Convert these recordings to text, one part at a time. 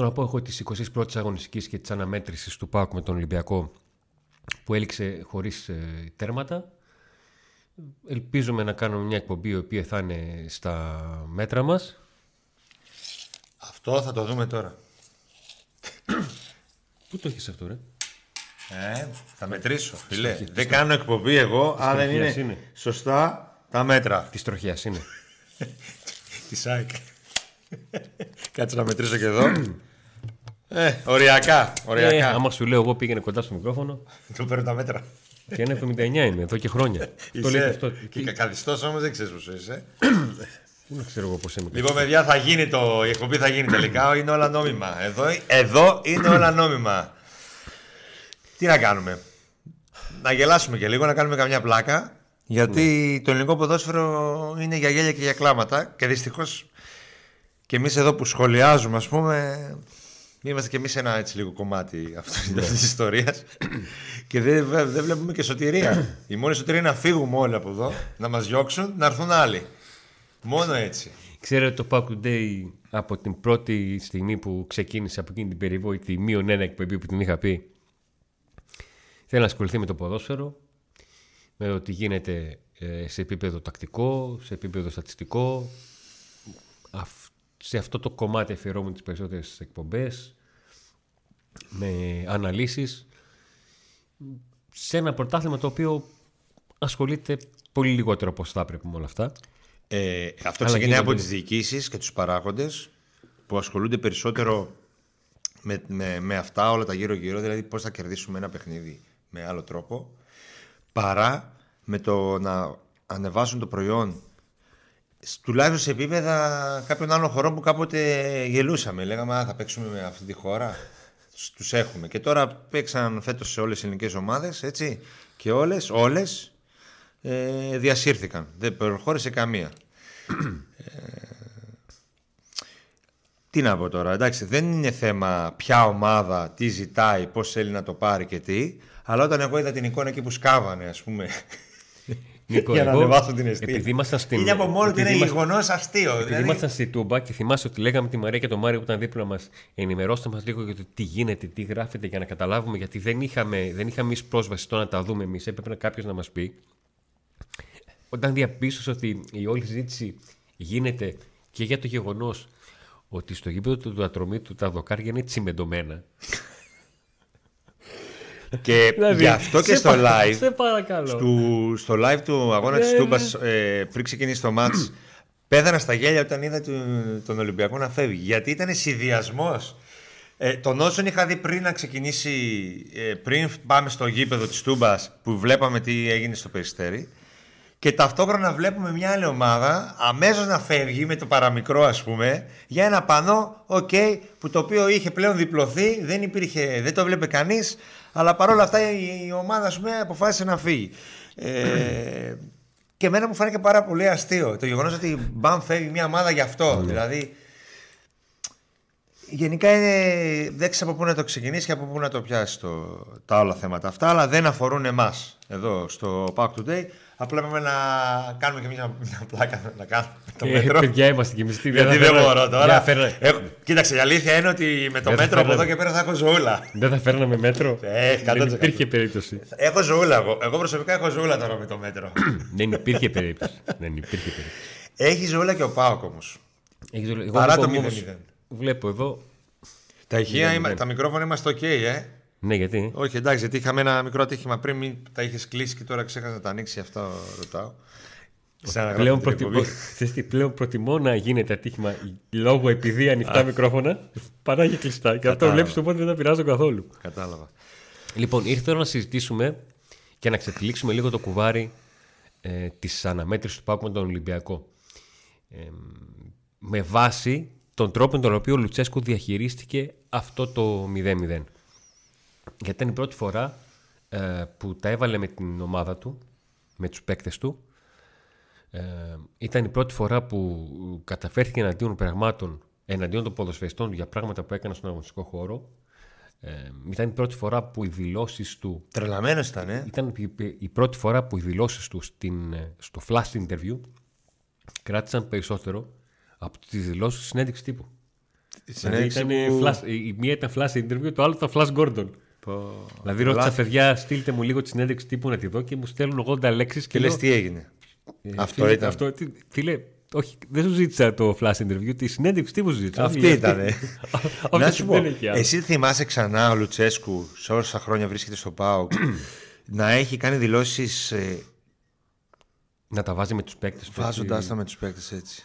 να είμαστε. Στο να πω εγώ τη 21η αγωνιστικής και της αναμέτρησης του Πάουκ με τον Ολυμπιακό που έληξε χωρίς ε, τέρματα. Ελπίζουμε να κάνουμε μια εκπομπή η οποία θα είναι στα μέτρα μας. Αυτό θα το δούμε τώρα. Πού το έχεις αυτό ρε; Ε, θα μετρήσω, φίλε. Δεν κάνω εκπομπή εγώ, αν δεν είναι, είναι. σωστά τα μέτρα. Της τροχιάς είναι. Της ΣΑΙΚ. Κάτσε να μετρήσω και εδώ. ε, οριακά. οριακά. Ε, άμα σου λέω εγώ πήγαινε κοντά στο μικρόφωνο Του παίρνω τα μέτρα. και είναι 79 είμαι εδώ και χρόνια. το λέει Είσαι. αυτό. Και κακαδιστός όμως δεν ξέρεις πώς είσαι. Πού να ξέρω εγώ πώς είμαι. Λοιπόν, παιδιά, θα γίνει το... η εκπομπή θα γίνει τελικά. Είναι όλα νόμιμα. Εδώ, εδώ είναι όλα νόμιμα. Τι να κάνουμε; Να γελάσουμε και λίγο, να κάνουμε καμιά πλάκα. Γιατί το ελληνικό ποδόσφαιρο είναι για γέλια και για κλάματα. Και δυστυχώς και εμείς εδώ που σχολιάζουμε, ας πούμε, είμαστε και εμείς ένα έτσι λίγο κομμάτι αυτής της ιστορίας. και δεν, δεν βλέπουμε και σωτηρία. Η μόνη σωτηρία είναι να φύγουμε όλοι από εδώ, να μας διώξουν, να έρθουν άλλοι. Μόνο έτσι. Ξέρετε το Pack Today από την πρώτη στιγμή που ξεκίνησε από εκείνη την περιβόητη μείον ένα εκπομπή που την είχα πει. Θέλει να ασχοληθεί με το ποδόσφαιρο, με το τι γίνεται ε, σε επίπεδο τακτικό, σε επίπεδο στατιστικό. Αυ- σε αυτό το κομμάτι αφιερώμουν τις περισσότερες εκπομπές, με αναλύσεις, σε ένα πρωτάθλημα το οποίο ασχολείται πολύ λιγότερο από θα έπρεπε με όλα αυτά. Ε, αυτό Αλλά ξεκινάει από γίνονται. τις διοικήσεις και τους παράγοντες που ασχολούνται περισσότερο με, με, με αυτά όλα τα γύρω-γύρω, δηλαδή πώς θα κερδίσουμε ένα παιχνίδι με άλλο τρόπο, παρά με το να ανεβάσουν το προϊόν σ- τουλάχιστον σε επίπεδα κάποιων άλλων χωρών που κάποτε γελούσαμε. Λέγαμε, Α, θα παίξουμε με αυτή τη χώρα. Τους- Τους έχουμε. Και τώρα παίξαν φέτος σε όλες τις ελληνικές ομάδες, έτσι. Και όλες, όλες ε, διασύρθηκαν. Δεν προχώρησε καμία. Ε, τι να πω τώρα, εντάξει, δεν είναι θέμα ποια ομάδα, τι ζητάει, πώς θέλει να το πάρει και τι, αλλά όταν εγώ είδα την εικόνα εκεί που σκάβανε, ας πούμε, Νίκο, για να εγώ, ανεβάσω την αιστεία. Επειδή ήμασταν στην. Είναι από μόνο του επειδή είναι ήμασταν- γεγονός αστείο. Επειδή Δηλαδή, ήμασταν στη Τούμπα και θυμάσαι ότι λέγαμε τη Μαρία και τον Μάριο που ήταν δίπλα μας, ενημερώστε μας λίγο για το τι γίνεται, τι γράφεται για να καταλάβουμε, γιατί δεν είχαμε, δεν είχαμε εμείς πρόσβαση στο να τα δούμε εμείς. Έπρεπε κάποιος να μας πει. Όταν διαπίστωσα ότι η όλη συζήτηση γίνεται και για το γεγονός ότι στο γήπεδο του Δατρομήτου τα δοκάρια είναι τσιμεντωμένα. Και Δηλαδή, γι' αυτό και σε στο πα- live, Σε παρακαλώ. στο, στο live του αγώνα της Ναι, Τούμπας ε, πριν ξεκινήσει το μάτς, πέθανα στα γέλια όταν είδα του- τον Ολυμπιακό να φεύγει. Γιατί ήταν συνδυασμός. Ε, τον όσον είχα δει πριν να ξεκινήσει, ε, πριν πάμε στο γήπεδο της Τούμπας που βλέπαμε τι έγινε στο Περιστέρι και ταυτόχρονα βλέπουμε μια άλλη ομάδα αμέσως να φεύγει με το παραμικρό ας πούμε για ένα πανό οκ, που το οποίο είχε πλέον διπλωθεί δεν, υπήρχε, δεν το βλέπε κανείς αλλά παρόλα αυτά η, η ομάδα ας πούμε αποφάσισε να φύγει. Ε, και εμένα μου φάνηκε πάρα πολύ αστείο το γεγονός ότι μπαμ φεύγει μια ομάδα γι' αυτό. Δηλαδή Γενικά είναι, δεν ξέρω από πού να το ξεκινήσεις και από πού να το πιάσεις το, τα όλα θέματα αυτά, αλλά δεν αφορούν εμάς εδώ στο PAOK Today. Απλά πρέπει να κάνουμε και μια, μια πλάκα να κάνουμε το Ε, μέτρο. παιδιά είμαστε κι εμείς. γιατί δεν μπορώ τώρα. φέρνα- Έχω- κοίταξε, η αλήθεια είναι ότι με το Δεν θα μέτρο από εδώ φέρναμε. και πέρα θα έχω ζωούλα. Δεν θα φέρναμε μέτρο. Ε, δεν 100%. υπήρχε περίπτωση. Έχω ζωούλα εγώ. Εγώ προσωπικά έχω ζωούλα τώρα με το μέτρο. δεν υπήρχε περίπτωση. δεν υπήρχε περίπτωση. Έχει ζωούλα και ο Πάοκ όμως. Έχεις δει- εγώ Παρά βλέπω το όμως- 0-0. Βλέπω εδώ. Τα ηχεία, Μηδέν, είμα- μηδέν. τα μικρόφωνα είμαστε ok, ε. Ναι, γιατί; Όχι, εντάξει, γιατί είχαμε ένα μικρό ατύχημα πριν, μην τα είχες κλείσει και τώρα ξέχασα να τα ανοίξει. Αυτό ρωτάω. Σαν Πλέον, προτιμώ, ξέρεις τι, πλέον προτιμώ να γίνεται ατύχημα λόγω επειδή ανοιχτά μικρόφωνα παρά για κλειστά. Και αυτό Κατάλαβα. βλέπεις οπότε δεν τα πειράζω καθόλου. Κατάλαβα. Λοιπόν, ήρθε η ώρα να συζητήσουμε και να ξετυλίξουμε λίγο το κουβάρι ε, της αναμέτρησης του Πάκου με τον Ολυμπιακό. Ε, με βάση τον τρόπο με τον οποίο ο Λουτσέσκο διαχειρίστηκε αυτό το 0-0. Γιατί ήταν η πρώτη φορά ε, που τα έβαλε με την ομάδα του, με τους παίκτες του. Ε, ήταν η πρώτη φορά που καταφέρθηκε εναντίον πραγμάτων, εναντίον των ποδοσφαιριστών για πράγματα που έκανε στον αγωνιστικό χώρο. Ε, ήταν η πρώτη φορά που οι δηλώσεις του Τρελαμένο ήταν, ε. ήταν η- η πρώτη φορά που οι δηλώσεις του στην, ε, στο flash interview κράτησαν περισσότερο από τις δηλώσεις της συνέντευξης τύπου. Δηλαδή ήταν flash, η μία ήταν flash interview, το άλλο ήταν flash Gordon. Πω... Δηλαδή ρώτησα παιδιά, στείλτε μου λίγο τη συνέντευξη τύπου να τη δω και μου στέλνουν 80 λέξεις. Και, και λες τι έγινε; Ε, αυτό φίλε, ήταν. Αυτό, τι, φίλε, όχι, δεν σου ζήτησα το flash interview, τη συνέντευξη τύπου σου ζήτησα. Αυτή ήταν. να σου πω, δεν έχει άλλο. εσύ θυμάσαι ξανά ο Λουτσέσκου σε όσα χρόνια βρίσκεται στο ΠΑΟΚ να έχει κάνει δηλώσεις Να τα βάζει με τους παίκτες του. βάζοντάς τα με τους παίκτες έτσι.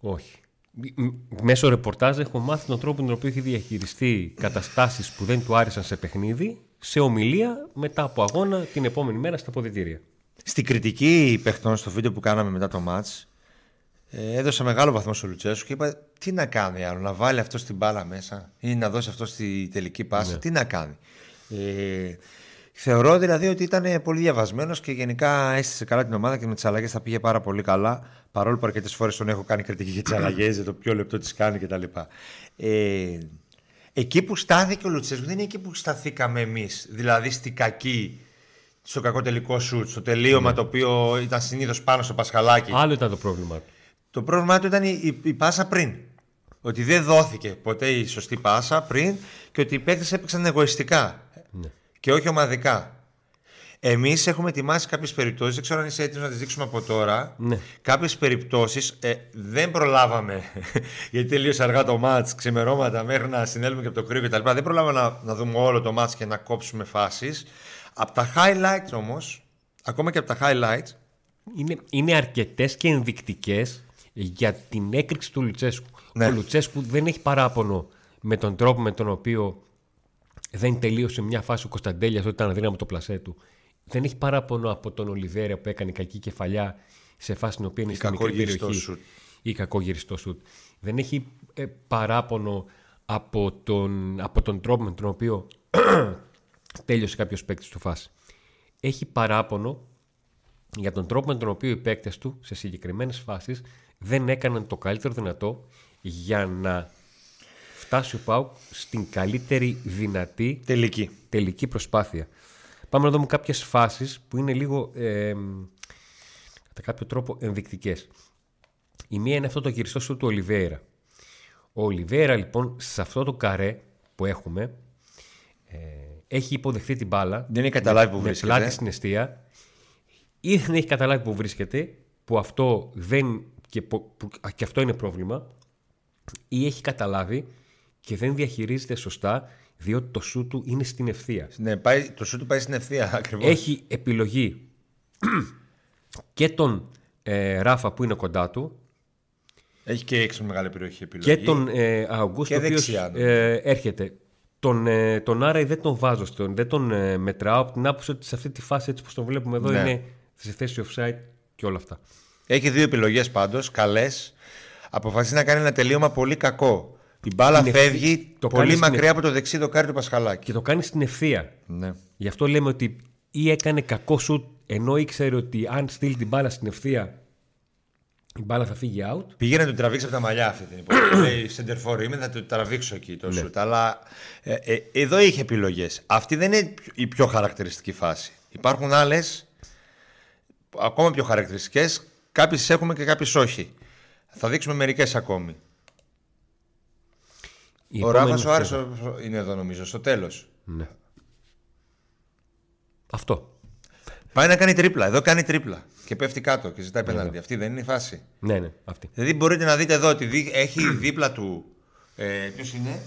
Όχι. Μ- μ- Μέσω ρεπορτάζ έχω μάθει τον τρόπο με τον οποίο έχει διαχειριστεί καταστάσεις που δεν του άρεσαν σε παιχνίδι σε ομιλία μετά από αγώνα την επόμενη μέρα στα ποδητήρια. Στην κριτική παιχτών στο βίντεο που κάναμε μετά το μάτς ε, έδωσε μεγάλο βαθμό στο Λουτσέσκου και είπα τι να κάνει άλλο, να βάλει αυτός στην μπάλα μέσα ή να δώσει αυτός στη τελική πάσα, τι να κάνει. Ε, θεωρώ δηλαδή ότι ήταν πολύ διαβασμένος και γενικά έστησε καλά την ομάδα και με τις αλλαγές θα πήγε πάρα πολύ καλά παρόλο που αρκετές φορές τον έχω κάνει κριτική για τις αλλαγές, για το ποιο λεπτό τις κάνει κτλ. Ε, εκεί που στάθηκε ο Λουτσέσκου δεν είναι εκεί που σταθήκαμε εμείς, δηλαδή στη κακή στο κακό τελικό σουτ, στο τελείωμα το οποίο ήταν συνήθως πάνω στο Πασχαλάκι. Άλλο ήταν το πρόβλημα του. Το πρόβλημά του ήταν η, η, η πάσα πριν. Ότι δεν δόθηκε ποτέ η σωστή πάσα πριν και ότι οι παίκτες έπαιξαν εγωιστικά και όχι ομαδικά. Εμείς έχουμε ετοιμάσει κάποιες περιπτώσεις, δεν ξέρω αν είσαι έτοιμος να τις δείξουμε από τώρα. Ναι. Κάποιες περιπτώσεις δεν προλάβαμε, γιατί τελείωσε αργά το μάτς, ξημερώματα μέχρι να συνέλθουμε και από το κρύο κτλ. Δεν προλάβαμε να, να δούμε όλο το μάτς και να κόψουμε φάσεις. Από τα highlights όμως, ακόμα και από τα highlights, Είναι, είναι αρκετές και ενδεικτικές για την έκρηξη του Λουτσέσκου. Ναι. Ο Λουτσέσκου δεν έχει παράπονο με τον τρόπο με τον οποίο δεν τελείωσε μια φάση ο Κωνσταντέλιας όταν ήταν αδύναμο το πλασέ του. Δεν έχει παράπονο από τον Ολιβέρια που έκανε κακή κεφαλιά σε φάση στην οποία είναι Ή στην κακό μικρή γυριστό περιοχή. σουτ. Ή κακό γυριστό σουτ. Δεν έχει ε, παράπονο από τον, από τον τρόπο με τον οποίο τέλειωσε κάποιος παίκτης του φάση. Έχει παράπονο για τον τρόπο με τον οποίο οι παίκτες του σε συγκεκριμένες φάσεις δεν έκαναν το καλύτερο δυνατό για να φτάσει ο Πάουκ στην καλύτερη δυνατή τελική. τελική προσπάθεια. Πάμε να δούμε κάποιες φάσεις που είναι λίγο ε, κατά κάποιο τρόπο ενδεικτικές. Η μία είναι αυτό το γυριστό σου του Ολιβέρα. Ο Ολιβέρα λοιπόν σε αυτό το καρέ που έχουμε ε, έχει υποδεχθεί την μπάλα Δεν έχει καταλάβει που με βρίσκεται. πλάτη στην αιστεία ή δεν έχει καταλάβει που βρίσκεται που αυτό, δεν, και, που, που- α, και αυτό είναι πρόβλημα ή έχει καταλάβει και δεν διαχειρίζεται σωστά διότι το σου του είναι στην ευθεία. Ναι, πάει, το σου του πάει στην ευθεία ακριβώς. Έχει επιλογή και τον ε, Ράφα που είναι κοντά του Έχει και έξω μεγάλη περιοχή επιλογή. και τον ε, Αουγκούστο Και ο οποίος, δεξιά, νομίζω. ε, έρχεται. Τον, ε, τον Άρη δεν τον βάζω, στον, δεν τον ε, μετράω από την άποψη ότι σε αυτή τη φάση έτσι που τον βλέπουμε εδώ Ναι. είναι σε θέση offside και όλα αυτά. Έχει δύο επιλογές πάντως, καλές. Αποφασίζει να κάνει ένα τελείωμα πολύ κακό. Η μπάλα Είναι φεύγει ευθύ- το πολύ κάνει στην μακριά από το δεξί δοκάρι του Πασχαλάκη. Και το κάνει στην ευθεία. Ναι. Γι' αυτό λέμε ότι ή έκανε κακό σουτ ενώ ήξερε ότι αν στείλει την μπάλα στην ευθεία η μπάλα θα φύγει out. Πήγε να του τραβήξει από τα μαλλιά αυτή την υπόθεση. Λέει σεντερφόρ είμαι, θα του τραβήξω εκεί Ναι. το σουτ. Αλλά ε, ε, εδώ είχε επιλογές. Αυτή δεν είναι η πιο χαρακτηριστική φάση. Υπάρχουν άλλες ακόμα πιο χαρακτηριστικές. Κάποιες έχουμε και κάποιες όχι. Θα δείξουμε μερικές ακόμη. Η Ο επόμενη Ράφα ο αυτή. Άρης ο- είναι εδώ νομίζω, στο τέλος. Ναι. Αυτό. Πάει να κάνει τρίπλα. Εδώ κάνει τρίπλα. Και πέφτει κάτω και Ναι, ζητάει πέναλτι. Αυτή δεν είναι η φάση. Ναι, ναι, αυτή. Δηλαδή μπορείτε να δείτε εδώ ότι δι- έχει δίπλα του. Ε, Ποιος είναι;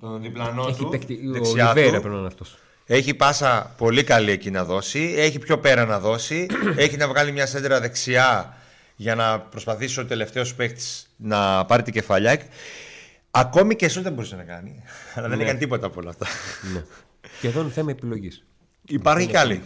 Τον διπλανό Έχει του. παίκτη, ο δεξιά Ολιβέρα του. πρέπει να είναι αυτός. Έχει πάσα πολύ καλή εκεί να δώσει. Έχει πιο πέρα να δώσει. έχει να βγάλει μια σέντρα δεξιά για να προσπαθήσει ο τελευταίος παίκτης να πάρει την κεφαλιά. Ακόμη και εσύ δεν μπορούσε να κάνει. Αλλά δεν έκανε τίποτα από όλα αυτά. Ναι. και εδώ είναι θέμα επιλογής. Υπάρχει κι άλλη.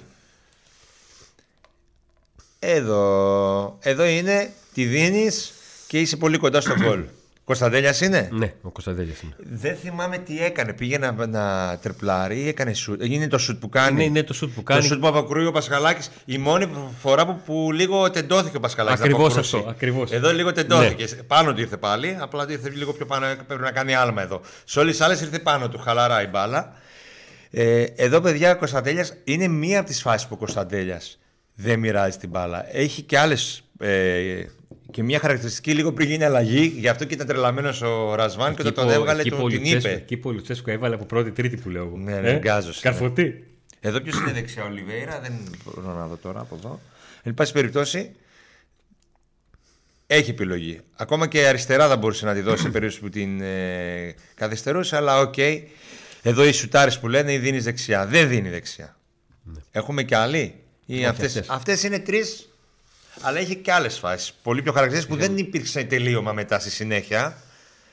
Εδώ. Εδώ είναι, τη δίνεις και είσαι πολύ κοντά στο γκολ. Κωνσταντέλιας είναι; Ναι, ο Κωνσταντέλιας είναι. Δεν θυμάμαι τι έκανε. Πήγε να, να τριπλάρει ή έκανε σουτ. Είναι το σουτ που κάνει. Ναι, είναι το σουτ που Το κάνει. σουτ που αποκρούει ο Πασχαλάκης. Η μόνη φορά που, που λίγο τεντώθηκε ο Πασχαλάκης. Ακριβώς αυτό, ακριβώς. Εδώ λίγο τεντώθηκε. Πάνω του ήρθε πάλι. Απλά του ήρθε λίγο πιο πάνω. Πρέπει να κάνει άλμα εδώ. Σε όλες τις άλλες ήρθε πάνω του. Χαλαρά η μπάλα. Ε, εδώ, παιδιά, ο Κωνσταντέλιας είναι μία από τις φάσεις που ο Κωνσταντέλιας δεν μοιράζει την μπάλα. Έχει και άλλες. Ε, και μια χαρακτηριστική λίγο πριν γίνει αλλαγή, γι' αυτό και ήταν τρελαμένος ο Ρασβάν και όταν τον έβγαλε τον την είπε. Εκεί που ο Λουτσέσκο έβαλε από πρώτη-τρίτη που λέω. εγώ. Ναι, ναι, γκάζος, ναι. Καρφωτή. Εδώ ποιος είναι δεξιά, Ολιβέιρα, δεν μπορώ να δω τώρα από εδώ. Εν πάση περιπτώσει, έχει επιλογή. Ακόμα και αριστερά θα μπορούσε να τη δώσει σε περίπτωση που την ε, καθυστερούσε, αλλά οκ. Εδώ ή σουτάρεις που λένε ή δίνεις δεξιά. Δεν δίνει δεξιά. Έχουμε και άλλοι. Ή Όχι, αυτές, αυτές. αυτές είναι τρεις, αλλά έχει και άλλες φάσεις. Πολύ πιο χαρακτηριστικές που δεν υπήρξε τελείωμα μετά στη συνέχεια.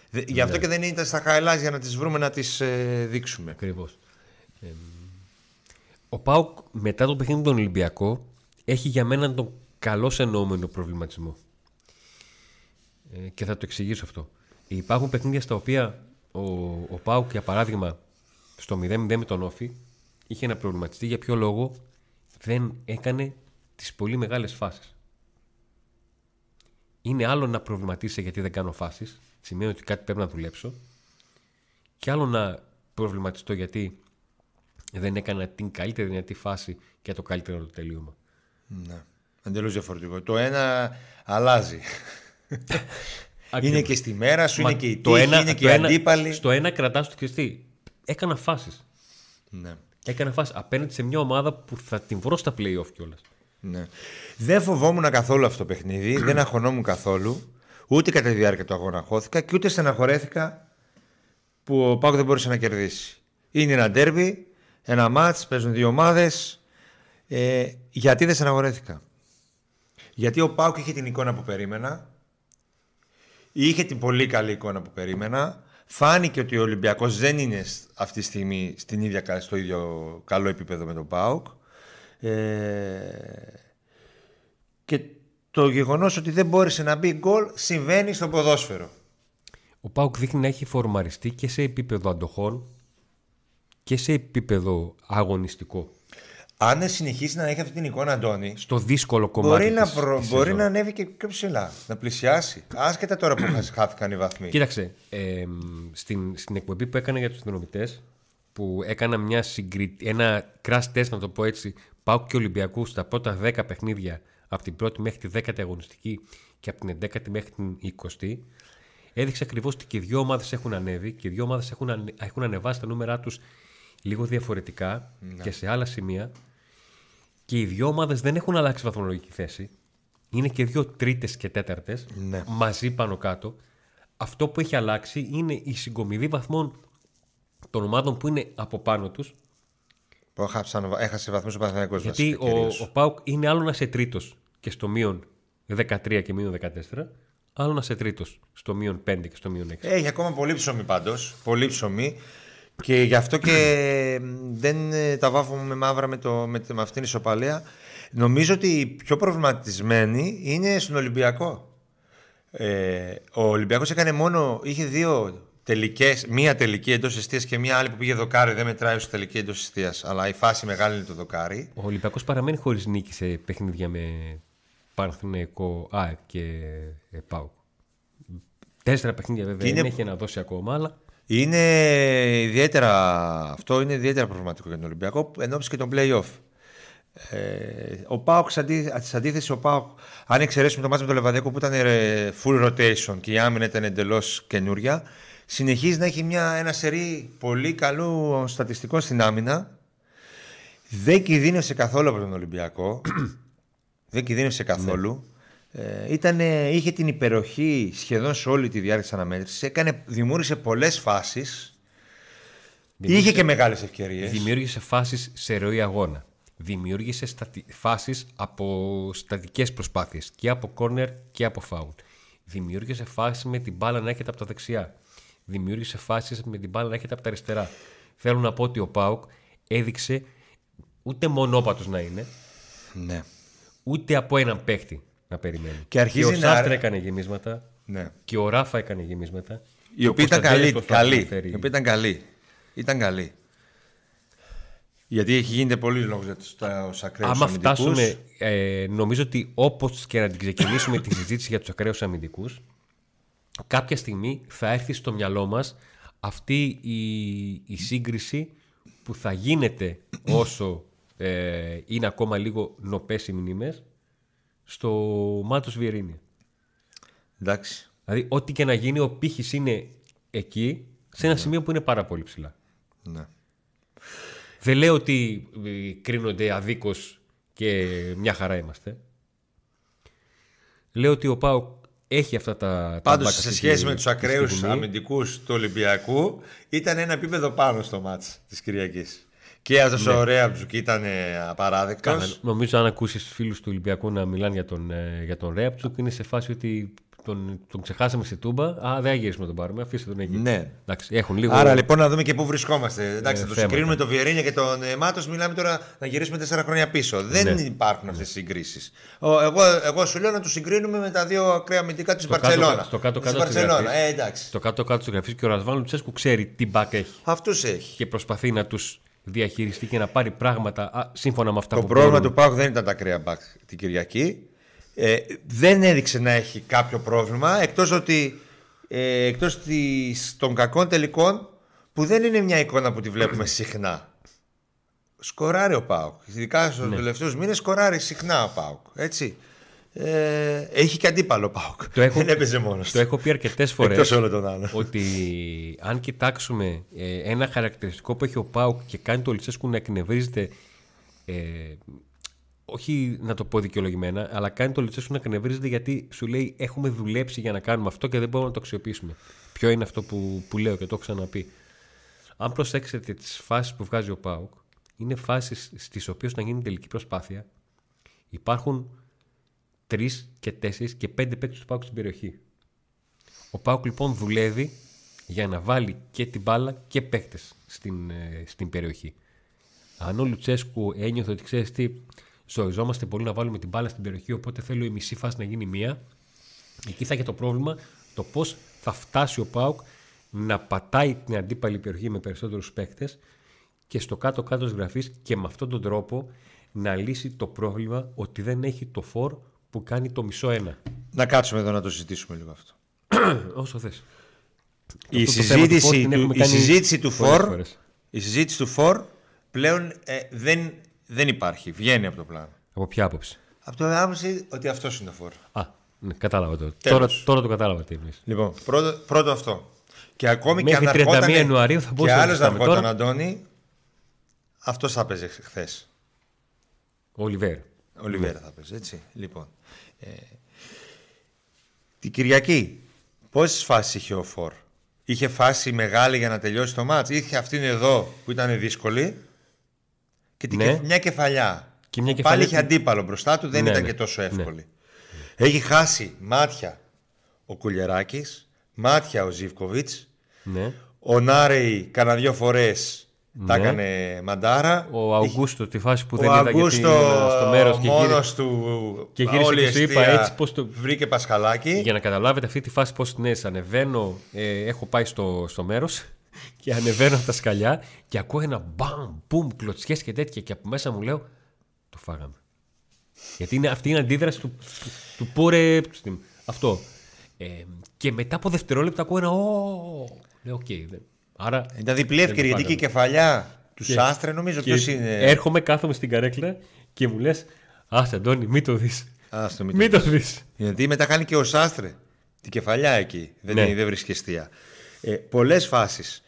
Δε- Γι' αυτό και δεν ήταν στα highlights για να τις βρούμε να τις δείξουμε. Ακριβώς. ο Πάουκ μετά το παιχνίδι με τον Ολυμπιακό έχει για μένα τον καλό εννοούμενο προβληματισμό. Ε, και θα το εξηγήσω αυτό. Υπάρχουν παιχνίδια στα οποία ο, ο Πάουκ, για παράδειγμα, στο 0-0 με τον Όφη, είχε να προβληματιστεί για ποιο λόγο δεν έκανε τις πολύ μεγάλες φάσεις. Είναι άλλο να προβληματίσει γιατί δεν κάνω φάσεις, σημαίνει ότι κάτι πρέπει να δουλέψω, και άλλο να προβληματιστώ γιατί δεν έκανα την καλύτερη δυνατή φάση και το καλύτερο τελείωμα. Ναι. Εντελώς διαφορετικό. Το ένα αλλάζει. είναι Ακριβώς. και στη μέρα σου, Μα είναι και η το τύχη, ένα- είναι το και οι ένα- αντίπαλοι. Στο ένα κρατάς το χρηστή. Έκανα φάσεις. Ναι. Έκανα φάσεις απέναντι σε μια ομάδα που θα την βρω στα play-off κιόλας. Ναι. Δεν φοβόμουν καθόλου αυτό το παιχνίδι, δεν αγχωνόμουν καθόλου. Ούτε κατά τη διάρκεια του αγώνα αγχώθηκα και ούτε στεναχωρέθηκα που ο Πάκο δεν μπορούσε να κερδίσει. Είναι ένα ντέρμπι, ένα μάτς, παίζουν δύο ομάδες. Ε, γιατί δεν στεναχωρέθηκα; Γιατί ο Πάουκ είχε την εικόνα που περίμενα. Είχε την πολύ καλή εικόνα που περίμενα. Φάνηκε ότι ο Ολυμπιακός δεν είναι σ- αυτή τη στιγμή στην ίδια, κα- στο ίδιο καλό επίπεδο με τον Πάουκ. Ε, και το γεγονός ότι δεν μπόρεσε να μπει γκολ συμβαίνει στο ποδόσφαιρο. Ο Πάουκ δείχνει να έχει φορμαριστεί και σε επίπεδο αντοχών και σε επίπεδο αγωνιστικό. Αν δεν συνεχίσει να έχει αυτή την εικόνα, Αντώνη, Στο δύσκολο κομμάτι μπορεί, να, της προ- σεζόν. μπορεί να ανέβει και πιο ψηλά, να πλησιάσει. Άσχετα τώρα που χα- χάθηκαν οι βαθμοί. Κοίταξε, ε, στην, στην εκπομπή που έκανα για τους συνδρομητές που έκανα μια συγκρι... ένα crash test να το πω έτσι Πάουκ και Ολυμπιακούς στα πρώτα 10 παιχνίδια από την πρώτη μέχρι τη 10η αγωνιστική και από την 11η μέχρι την 20η έδειξε ακριβώς ότι και οι δύο ομάδες έχουν ανέβει και οι δύο ομάδες έχουν, ανε- έχουν ανεβάσει τα νούμερά τους λίγο διαφορετικά και σε άλλα σημεία. Και οι δύο ομάδες δεν έχουν αλλάξει βαθμολογική θέση. Είναι και δύο τρίτες και τέταρτες Ναι. μαζί πάνω κάτω. Αυτό που έχει αλλάξει είναι η συγκομιδή βαθμών των ομάδων που είναι από πάνω τους Που έχασαν- έχασε βαθμούς ο Παναθηναϊκός γιατί βασικά, ο, κυρίως. ο Πάουκ είναι άλλο να σε τρίτος και στο μείον 13 και μείον 14 άλλο να σε τρίτος στο μείον 5 και στο μείον 6. Έχει ακόμα πολύ ψωμί πάντως. Πολύ ψωμί. Και γι' αυτό και δεν ε, τα βάφουμε με μαύρα με, το, με, με αυτήν την ισοπαλία. Νομίζω ότι οι πιο προβληματισμένοι είναι στον Ολυμπιακό. Ε, ο Ολυμπιακός έκανε μόνο, είχε δύο τελικές, μία τελική εντός εστίας και μία άλλη που πήγε δοκάρι, δεν μετράει ως τελική εντός εστίας, αλλά η φάση μεγάλη είναι το δοκάρι. Ο Ολυμπιακός παραμένει χωρίς νίκη σε παιχνίδια με Παναθηναϊκό ΑΕΚ και ε, ΠΑΟΚ. Τέσσερα παιχνίδια βέβαια είναι- δεν έχει να δώσει ακόμα, αλλά Είναι ιδιαίτερα, αυτό είναι ιδιαίτερα προβληματικό για τον Ολυμπιακό εν ώψη και τον play-off. Ε, ο Πάοκ, αντί, τη αντίθεση, ο Πάοκ, αν εξαιρέσουμε το μάτι με τον Λεβαδιακό που ήταν ε, full rotation και η άμυνα ήταν εντελώς καινούρια, συνεχίζει να έχει μια, ένα σερί πολύ καλού στατιστικών στην άμυνα. Δεν κινδύνευσε καθόλου από τον Ολυμπιακό. Δεν κινδύνευσε καθόλου. Ε, ήτανε, είχε την υπεροχή σχεδόν σε όλη τη διάρκεια της αναμέτρησης. Έκανε, δημιούργησε πολλές φάσεις. Είχε και μεγάλες ευκαιρίες. Δημιούργησε φάσεις σε ροή αγώνα. Δημιούργησε στατι... φάσεις από στατικές προσπάθειες και από κόρνερ και από φάουλ. Δημιούργησε φάσεις με την μπάλα να έρχεται από τα δεξιά. Δημιούργησε φάσεις με την μπάλα να έρχεται από τα αριστερά. Θέλω να πω ότι ο Πάουκ έδειξε ούτε μονόπατος να είναι, Ναι. ούτε από έναν παίχτη να περιμένει. Και αρχίζει ο να- Σάστρα έκανε γεμίσματα ναι. και ο Ράφα έκανε γεμίσματα. Η και ο οποία ήταν Κωνσταντέλης καλή. προσπάθησε καλή. να φέρει- Η οποία ήταν καλή. Ήταν καλή. Γιατί έχει γίνεται πολύ λόγος για του ακραίους Άμα φτάσουμε, ε, νομίζω ότι όπως και να την ξεκινήσουμε τη συζήτηση για τους ακραίους αμυντικούς, κάποια στιγμή θα έρθει στο μυαλό μας αυτή η, η σύγκριση που θα γίνεται όσο ε, είναι ακόμα λίγο νοπές οι μνήμες στο Μάτος Βιερίνια. Εντάξει. Δηλαδή, ό,τι και να γίνει, ο πύχης είναι εκεί, σε ένα σημείο που είναι πάρα πολύ ψηλά. Ναι. Δεν λέω ότι ε, κρίνονται αδίκως και μια χαρά είμαστε. Λέω ότι ο Πάο έχει αυτά τα. τα Πάντως μπάκα σε αυτή σχέση τη- με τους τη ακραίους στιγμή. αμυντικούς του Ολυμπιακού ήταν ένα επίπεδο πάνω στο μάτς της Κυριακής. Και αυτός ο Ρέαμπτζουκ ήταν ε, Καλά, απαράδεκτος. νομίζω αν ακούσεις φίλους του Ολυμπιακού να μιλάνε για τον, ε, για τον Ρέαπτσουκ, είναι σε φάση ότι τον, τον ξεχάσαμε σε τούμπα. Α, δεν αγγίρουμε να τον πάρουμε. Αφήστε τον εκεί. Ναι. Εντάξει, έχουν λίγο. Άρα λοιπόν να δούμε και πού βρισκόμαστε. Εντάξει, Ε, θα το θέματα. συγκρίνουμε τον Βιερίνια και τον ε, Μάτος, μιλάμε τώρα να γυρίσουμε τέσσερα χρόνια πίσω. Δεν Ναι. υπάρχουν αυτές τι συγκρίσεις. Εγώ, εγώ σου λέω να τους συγκρίνουμε με τα δύο ακραία αμυντικά της Στο κάτω- Μπαρσελόνα. στο κάτω-κάτω Της της Μπαρσελόνα. γραφής. Ε, εντάξει. Στο κάτω-κάτω τη γραφή και ο Ρασβάν Λουτσέσκου ξέρει τι μπακ έχει Αυτούς έχει. και προσπαθεί να τους διαχειριστεί και να πάρει πράγματα α, σύμφωνα με αυτά Το που πρόβλημα μπορούν. του Πάουκ δεν ήταν τα ακραία μπακ την Κυριακή. Ε, δεν έδειξε να έχει κάποιο πρόβλημα εκτός ότι ε, εκτός της, των κακών τελικών που δεν είναι μια εικόνα που τη βλέπουμε συχνά. Σκοράρει ο Πάουκ. Ειδικά στους Ναι. τελευταίους μήνες σκοράρει συχνά ο Πάουκ. Έτσι. Ε, έχει και αντίπαλο ο Πάουκ. Το έχω- δεν έπαιζε μόνος Το του. έχω πει αρκετές φορές. Εκτός όλων των άλλων. ότι αν κοιτάξουμε ε, ένα χαρακτηριστικό που έχει ο Πάουκ και κάνει το Λουτσέσκου να εκνευρίζεται ε, όχι να το πω δικαιολογημένα, αλλά κάνει το Λουτσέσκου να εκνευρίζεται γιατί σου λέει έχουμε δουλέψει για να κάνουμε αυτό και δεν μπορούμε να το αξιοποιήσουμε. Ποιο είναι αυτό που, που λέω και το έχω ξαναπεί. Αν προσέξετε τις φάσεις που βγάζει ο Πάουκ, είναι φάσεις στις οποίες να γίνει τελική προσπάθεια υπάρχουν τρεις και τέσσερις και πέντε παίκτες του Πάουκ στην περιοχή. Ο Πάουκ λοιπόν δουλεύει για να βάλει και την μπάλα και παίκτες στην, ε, στην περιοχή. Αν ο Λουτσέσκου ένιωθε ότι ξέρεις τι, ζοριζόμαστε πολύ να βάλουμε την μπάλα στην περιοχή, οπότε θέλω η μισή φάση να γίνει μία, εκεί θα έχει το πρόβλημα το πώς θα φτάσει ο Πάουκ να πατάει την αντίπαλη περιοχή με περισσότερους παίκτες και στο κάτω-κάτω της γραφής και με αυτόν τον τρόπο να λύσει το πρόβλημα ότι δεν έχει το φορ που κάνει το μισό ένα. Να κάτσουμε εδώ να το συζητήσουμε λίγο αυτό. Όσο θες. Η Αυτό το θέμα του φορ συζήτηση, την του, έχουμε η κάνει συζήτηση του πολλές φορ φορές. η συζήτηση του φορ πλέον ε, δεν, δεν υπάρχει. Βγαίνει από το πλάνο. Από ποια άποψη; Από το άποψη ότι αυτός είναι το φόρ. Α, ναι, κατάλαβα το. Τέλος. Τώρα, τώρα το κατάλαβα τι εννοείς. Λοιπόν, πρώτο, πρώτο αυτό. Και ακόμη Μέχρι και αν 31 αρχόταν. Ιανουαρίου θα Και μπορούσαμε να άλλος να συζητάμε. αρχόταν Τώρα- Αντώνη, αυτός θα έπαιζε χθες. Ο Ολιβέρ. Ο Λιβέρα θα παίζει, έτσι. Λοιπόν. Ε, την Κυριακή, πόσες φάσεις είχε ο Φορ. Είχε φάση μεγάλη για να τελειώσει το μάτς; Είχε αυτήν εδώ που ήταν δύσκολη. Και την Ναι. κεφ- μια κεφαλιά. Και μια Πάλι κεφαλιά είχε που- αντίπαλο μπροστά του, δεν Ναι, ήταν ναι. και τόσο Ναι. εύκολη. Έχει χάσει μάτια ο Κουλιεράκης, μάτια ο Ζιβκοβιτς, Ναι. ο Νάρεϊ κάνα δύο φορές τα Ναι. έκανε μαντάρα. Ο Αουγκούστο, τη φάση που Ο δεν είδα γιατί Αγκούστο ήμουν στο μέρος και μόνος γύρισε. του και γύρισε όλη και σου η είπα αιστεία έτσι πώς το- βρήκε Πασχαλάκι. Για να καταλάβετε αυτή τη φάση πώς την έζησα. Ανεβαίνω, ε, έχω πάει στο, στο μέρος και ανεβαίνω από τα σκαλιά και ακούω ένα μπαμ, μπουμ, κλωτσιές και τέτοια. Και από μέσα μου λέω, το φάγαμε. Γιατί είναι, αυτή είναι η αντίδραση του, του, του πόρε. Αυτό. Ε, και μετά από δευτερόλεπτα ακούω ένα. «Ω». Λέω, οκ. δεν- άρα. Ήταν διπλή δεν ευκαιρία το γιατί και η φάγαμε. κεφαλιά τους Και- Σάστρε νομίζω Και ποιος είναι; Έρχομαι, κάθομαι στην καρέκλα και μου λες, Άσε, Αντώνη, μην το δεις. Άστο, μην Μην το το δεις. Γιατί μετά κάνει και ο Σάστρε την κεφαλιά εκεί. Δεν, Ναι. δεν βρίσκει αιστεία. Ε, Πολλές φάσεις.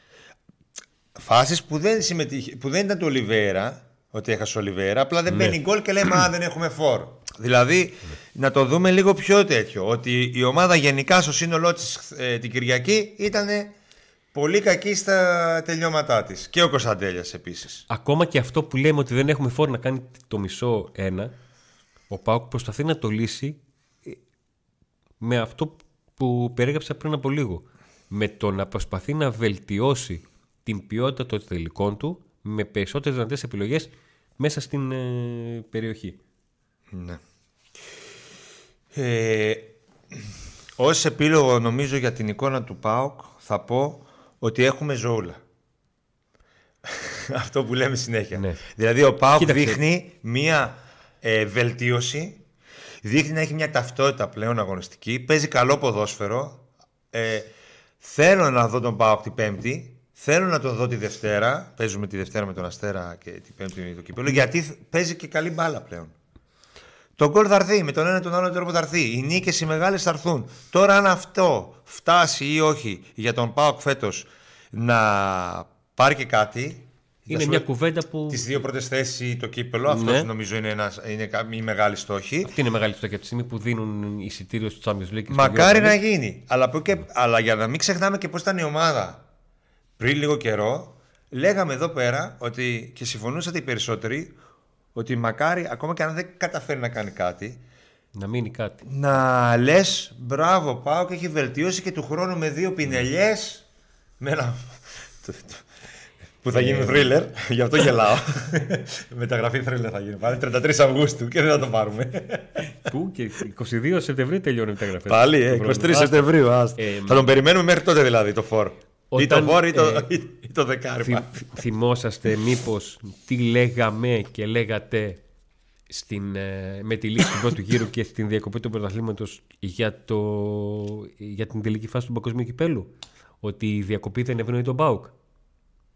Φάσεις που, δεν συμμετείχε- που δεν ήταν του Ολιβέρα, ότι έχασε ο Ολιβέρα, απλά δεν Ναι. μπαίνει γκολ και λέμε Α, δεν έχουμε φόρ. Δηλαδή, να το δούμε λίγο πιο τέτοιο. Ότι η ομάδα γενικά στο σύνολό της την Κυριακή ήταν πολύ κακή στα τελειώματά της. Και ο Κωνσταντέλιας επίσης. Ακόμα και αυτό που λέμε ότι δεν έχουμε φόρο να κάνει το μισό ένα, ο Πάουκ προσπαθεί να το λύσει ε, με αυτό που περιέγραψα πριν από λίγο. Με το να προσπαθεί να βελτιώσει την ποιότητα των τελικών του με περισσότερες δυνατές επιλογές μέσα στην ε, περιοχή. Ναι. Ε, ως επίλογο νομίζω για την εικόνα του ΠΑΟΚ θα πω ότι έχουμε ζώουλα. Αυτό που λέμε συνέχεια. Ναι. Δηλαδή ο ΠΑΟΚ Κοίταξε. δείχνει μία ε, βελτίωση, δείχνει να έχει μια ταυτότητα πλέον αγωνιστική, παίζει καλό ποδόσφαιρο. Ε, θέλω να δω τον ΠΑΟΚ την Πέμπτη, Θέλω να τον δω τη Δευτέρα. Παίζουμε τη Δευτέρα με τον Αστέρα και την Πέμπτη με το κύπελο. Γιατί παίζει και καλή μπάλα πλέον. Το γκολ θα έρθει με τον ένα ή τον άλλο τρόπο θα έρθει. Οι νίκες οι μεγάλες θα έρθουν. Τώρα, αν αυτό φτάσει ή όχι για τον Πάοκ φέτος να πάρει και κάτι. Είναι μια κουβέντα που. Τις δύο πρώτες θέσεις το κύπελο. Αυτό Ναι. νομίζω είναι, ένας, είναι κα- η μεγάλη στόχη. Αυτή είναι μεγάλη στόχη από τη στιγμή που δίνουν εισιτήριο στο Champions League. και στο Μακάρι Europa να League. γίνει. Αλλά, που και, αλλά για να μην ξεχνάμε και πώς ήταν η ομάδα πριν λίγο καιρό, λέγαμε εδώ πέρα ότι και συμφωνούσατε οι περισσότεροι ότι μακάρι ακόμα και αν δεν καταφέρει να κάνει κάτι, Να μείνει κάτι. να λες μπράβο, πάω και έχει βελτιώσει και του χρόνου με δύο πινελιές. Με ένα. το- το- Που θα γίνει θρίλερ, γι' αυτό γελάω. Μεταγραφή θρίλερ θα γίνει. Πάλι 33 Αυγούστου και δεν θα το πάρουμε. Πού και 22 Σεπτεμβρίου τελειώνει η μεταγραφή. Πάλι, ε, 23 Σεπτεμβρίου. άστα. Ε, θα τον περιμένουμε μέχρι τότε δηλαδή το φόρ. Ή το Όταν, φόρ ή το, ε, ή το δεκάρι. Θυ- θυμόσαστε μήπως τι λέγαμε και λέγατε στην, ε, με τη λύση του πρώτου γύρου και στην διακοπή του πρωταθλήματος για, το, για την τελική φάση του παγκοσμίου κυπέλου. Ότι η διακοπή δεν ευνοεί τον Μπάουκ.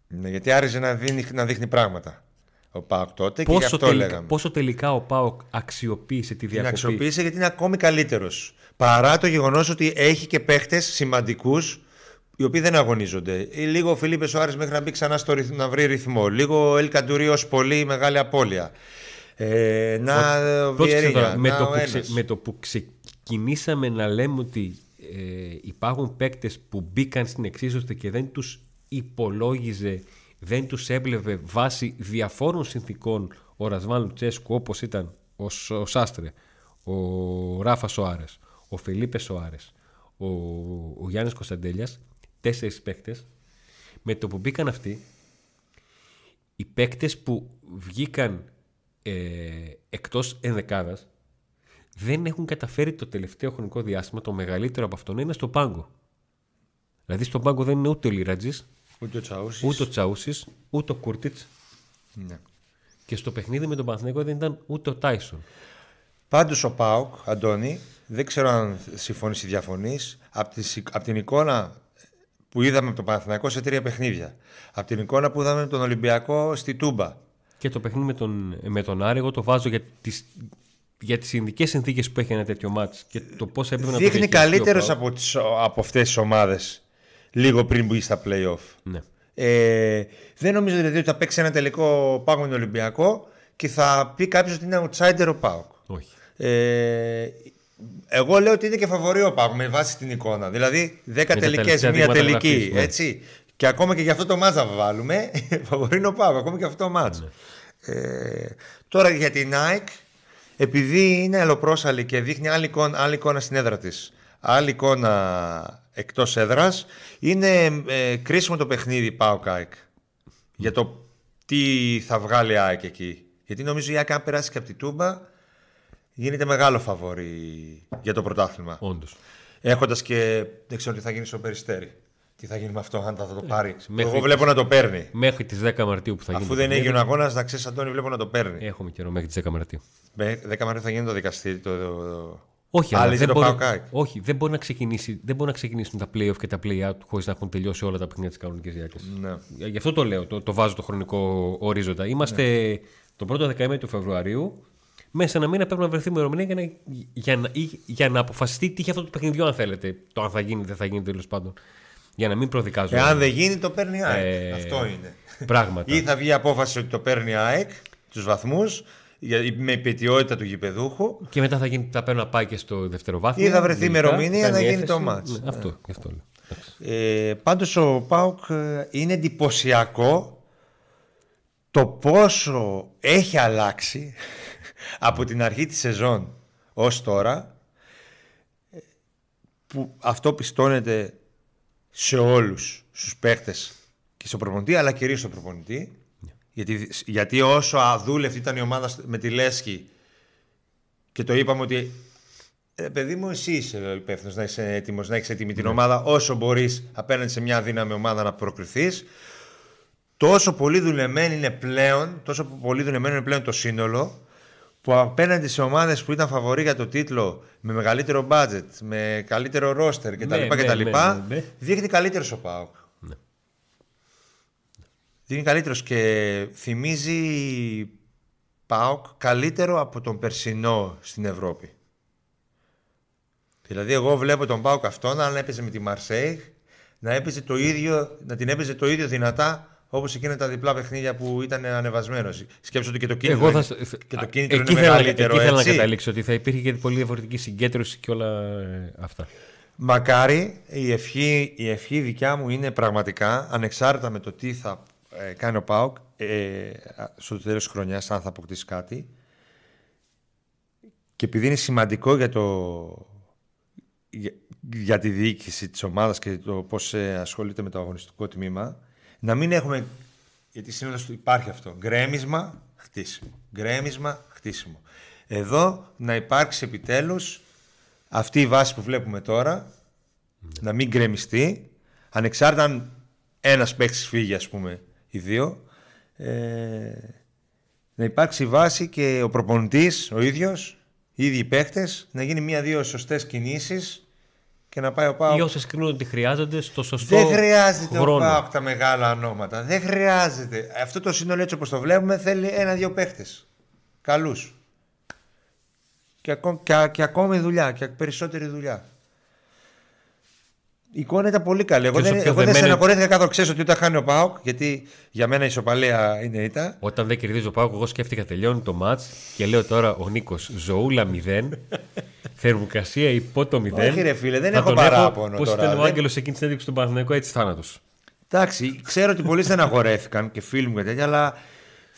Ναι, γιατί άριζε να δείχνει, να δείχνει πράγματα ο Πάοκ τότε και γι' Πόσο αυτό τελικά, λέγαμε. πόσο τελικά ο Πάουκ αξιοποίησε τη Την διακοπή; αξιοποίησε γιατί είναι ακόμη καλύτερος. Παρά το γεγονός ότι έχει και παίχτες σημαντικούς οι οποίοι δεν αγωνίζονται. Ή Λίγο ο Φιλίππε Σοάρε μέχρι να μπει ξανά στο ρυθ- να βρει ρυθμό. Λίγο ο Ελ Καντουρί ως πολύ μεγάλη απώλεια. Ε, να ο Πρόσεξε Βιερίνια, τώρα, με, να το ο που ξε- ένας. με το που ξεκινήσαμε να λέμε ότι ε, υπάρχουν παίκτες που μπήκαν στην εξίσωση και δεν τους υπολόγιζε, δεν τους έβλεπε βάσει διαφόρων συνθήκων ο Ρασβάν Λουτσέσκου όπως ήταν ο, Σ- ο Σάστρε, ο Ράφα Σοάρες, ο Φελίπε Σοάρες, ο, ο Γιάννης Κωνσταντέλιας, τέσσερις παίκτες, με το που μπήκαν αυτοί οι παίκτες που βγήκαν ε, εκτός ενδεκάδας δεν έχουν καταφέρει το τελευταίο χρονικό διάστημα το μεγαλύτερο από αυτό να είναι στο πάγκο. Δηλαδή στον πάγκο δεν είναι ούτε ο Λιρατζής, Ούτε ο Τσαούσης. ούτε ο Τσαούσης, ούτε ο Κούρτιτς Ναι. και στο παιχνίδι με τον Παναθηναϊκό δεν ήταν ούτε ο Τάισον. Πάντως ο Πάουκ, Αντώνη, δεν ξέρω αν συμφωνείς ή διαφωνείς, από, την εικόνα που είδαμε από τον Παναθηναϊκό σε τρία παιχνίδια. Από την εικόνα που είδαμε τον Ολυμπιακό στη Τούμπα. Και το παιχνίδι με τον, με τον Άρη, εγώ το βάζω για τις, για τις ειδικές συνθήκες που έχει ένα τέτοιο μάτς και το πώς έπρεπε να το Δείχνει διαχειριστεί ο καλύτερος ΠΑΟΚ. από, τις, από αυτές τις ομάδες λίγο πριν μπει στα playoff. Ναι. Ε, δεν νομίζω δηλαδή ότι θα παίξει ένα τελικό Πάουκ με τον Ολυμπιακό και θα πει κάποιος ότι είναι outsider ο Πάουκ. Όχι. Ε, εγώ λέω ότι είναι και φαβορή ο Πάουκ με βάση την εικόνα. Δηλαδή 10 τα τελικές, τελευταία μία δείγματα τελική. γραφής, ναι. Έτσι. Και ακόμα και για αυτό το μάτς να βάλουμε, φαβορή είναι ο Πάουκ. Ακόμα και αυτό το μάτς. Ναι. Ε, τώρα για την Nike, επειδή είναι αλλοπρόσαλη και δείχνει άλλη εικόνα, άλλη εικόνα στην έδρα της, άλλη εικόνα εκτός έδρας, είναι ε, κρίσιμο το παιχνίδι Πάουκ ΑΕΚ. Για το τι θα βγάλει η ΑΕΚ εκεί. Γιατί νομίζω η ΑΕΚ, αν περάσει και από τη Τούμπα, γίνεται μεγάλο φαβορή για το πρωτάθλημα. Όντως. Έχοντας και. Δεν ξέρω τι θα γίνει στο περιστέρι. Τι θα γίνει με αυτό, αν θα το πάρει. μέχρι- Εγώ βλέπω να το παίρνει. Μέχρι τις 10 Μαρτίου που θα γίνει. Αφού το δεν παιχνίδι, έγινε ο αγώνας, να ξέρεις, Αντώνη, βλέπω να το παίρνει. Έχουμε καιρό μέχρι τις 10 Μαρτίου. Με 10 Μαρτίου θα γίνει το δικαστήριο. Το, το... Όχι, Άλλη αλλά δεν το μπορεί, ΠΑΟΚ ΑΕΚ. όχι δεν, μπορεί να ξεκινήσει, δεν μπορεί να ξεκινήσουν τα play-off και τα play-out χωρίς να έχουν τελειώσει όλα τα παιχνίδια της κανονικής διάρκειας. Ναι. Γι' αυτό το λέω, το, το βάζω το χρονικό ορίζοντα. Είμαστε το πρώτο δεκαήμερο του Φεβρουαρίου. Μέσα σε ένα μήνα πρέπει να βρεθεί ημερομηνία για να, για, να, ή- για να αποφασιστεί τι έχει αυτό το παιχνιδιό, αν θέλετε. Το αν θα γίνει ή δεν θα γίνει τέλος πάντων. Για να μην προδικάζω. Εάν δεν γίνει, το παίρνει η ΑΕΚ. Ε, Αυτό είναι. Πράγματα. Ή θα βγει η απόφαση ότι το παίρνει η ΑΕΚ, τους βαθμούς, με υπετιότητα του γηπεδούχου. Και μετά θα, γίνει, θα πρέπει να πάει και στο δευτεροβάθμιο. Ή θα βρεθεί λογικά, ημερομηνία κάνει να γίνει έφεση. το μάτς. Ναι, αυτό, γι' αυτό λέω. Εντάξει. Ε, πάντως ο ΠΑΟΚ ε, είναι εντυπωσιακό το πόσο έχει αλλάξει από την αρχή της σεζόν ως τώρα ε, που αυτό πιστώνεται σε όλους στους παίχτες και στο προπονητή αλλά κυρίως στο προπονητή. Γιατί, γιατί όσο αδούλευτη ήταν η ομάδα με τη Λέσχη και το είπαμε ότι ε, παιδί μου, εσύ είσαι υπεύθυνος να είσαι έτοιμος, να έχεις έτοιμη την ομάδα όσο μπορείς απέναντι σε μια αδύναμη ομάδα να προκριθείς. Τόσο πολύ δουλεμένη είναι πλέον, τόσο πολύ δουλεμένο είναι πλέον το σύνολο, που απέναντι σε ομάδες που ήταν φαβοροί για το τίτλο, με μεγαλύτερο budget, με καλύτερο ρόστερ κτλ. Ναι, κτλ ναι, ναι, ναι, ναι. δείχνει καλύτερο ο Πάοκ. ότι είναι καλύτερος και θυμίζει ΠΑΟΚ καλύτερο από τον περσινό στην Ευρώπη. Δηλαδή, εγώ βλέπω τον Πάουκ αυτόν να έπαιζε με τη Μαρσέη να, έπαιζε το ίδιο, να την έπαιζε το ίδιο δυνατά όπως εκείνα τα διπλά παιχνίδια που ήταν ανεβασμένος. Σκέψτε ότι και το κίνητρο, Εγώ θα... είναι, και το κίνητρο εκεί είναι μεγαλύτερο. Εκεί θέλω να καταλήξω ότι θα υπήρχε και πολύ διαφορετική συγκέντρωση και όλα ε, αυτά. Μακάρι η ευχή, η ευχή δικιά μου είναι πραγματικά ανεξάρτητα με το τι θα ε, κάνει ο Πάουκ ε, στο τέλος της χρονιάς, αν θα αποκτήσει κάτι. Και επειδή είναι σημαντικό για το, για, τη διοίκηση της ομάδας και το πώς ε, ασχολείται με το αγωνιστικό τμήμα να μην έχουμε, γιατί συνήθως υπάρχει αυτό, γκρέμισμα, χτίσιμο. Γκρέμισμα, χτίσιμο. Εδώ να υπάρξει επιτέλους αυτή η βάση που βλέπουμε τώρα, να μην γκρεμιστεί, ανεξάρτητα αν ένας παίκτης φύγει ας πούμε οι δύο, ε, να υπάρξει βάση και ο προπονητής ο ίδιος οι ίδιοι παίχτε, να γίνει μία-δύο σωστές κινήσεις και να πάει ο Πάοκ. Ή όσες κρίνουν ότι χρειάζονται στο σωστό Δεν χρειάζεται χρόνο. ο Πάοκ τα μεγάλα ονόματα. Δεν χρειάζεται. Αυτό το σύνολο έτσι όπως το βλέπουμε θέλει ένα-δύο παίχτες. Καλούς. Και, και, και ακόμη δουλειά και περισσότερη δουλειά. Η εικόνα ήταν πολύ καλή. Εγώ δεν, εγώ δεν στεναχωρήθηκα καθόλου. Ξέρει ότι όταν χάνει ο Πάοκ, γιατί για μένα η ισοπαλία είναι ήττα. Όταν δεν κερδίζει ο Πάοκ, εγώ σκέφτηκα τελειώνει το ματ και λέω τώρα ο Νίκος Ζωούλα 0. Θερμοκρασία υπό το 0. Όχι, ρε φίλε, δεν έχω παράπονο. Πώς ήταν ο Άγγελος εκείνη την συνέντευξη του Παναθηναϊκού, έτσι θάνατος. Εντάξει, ξέρω ότι πολλοί στεναχωρέθηκαν και φίλοι μου και τέτοια, αλλά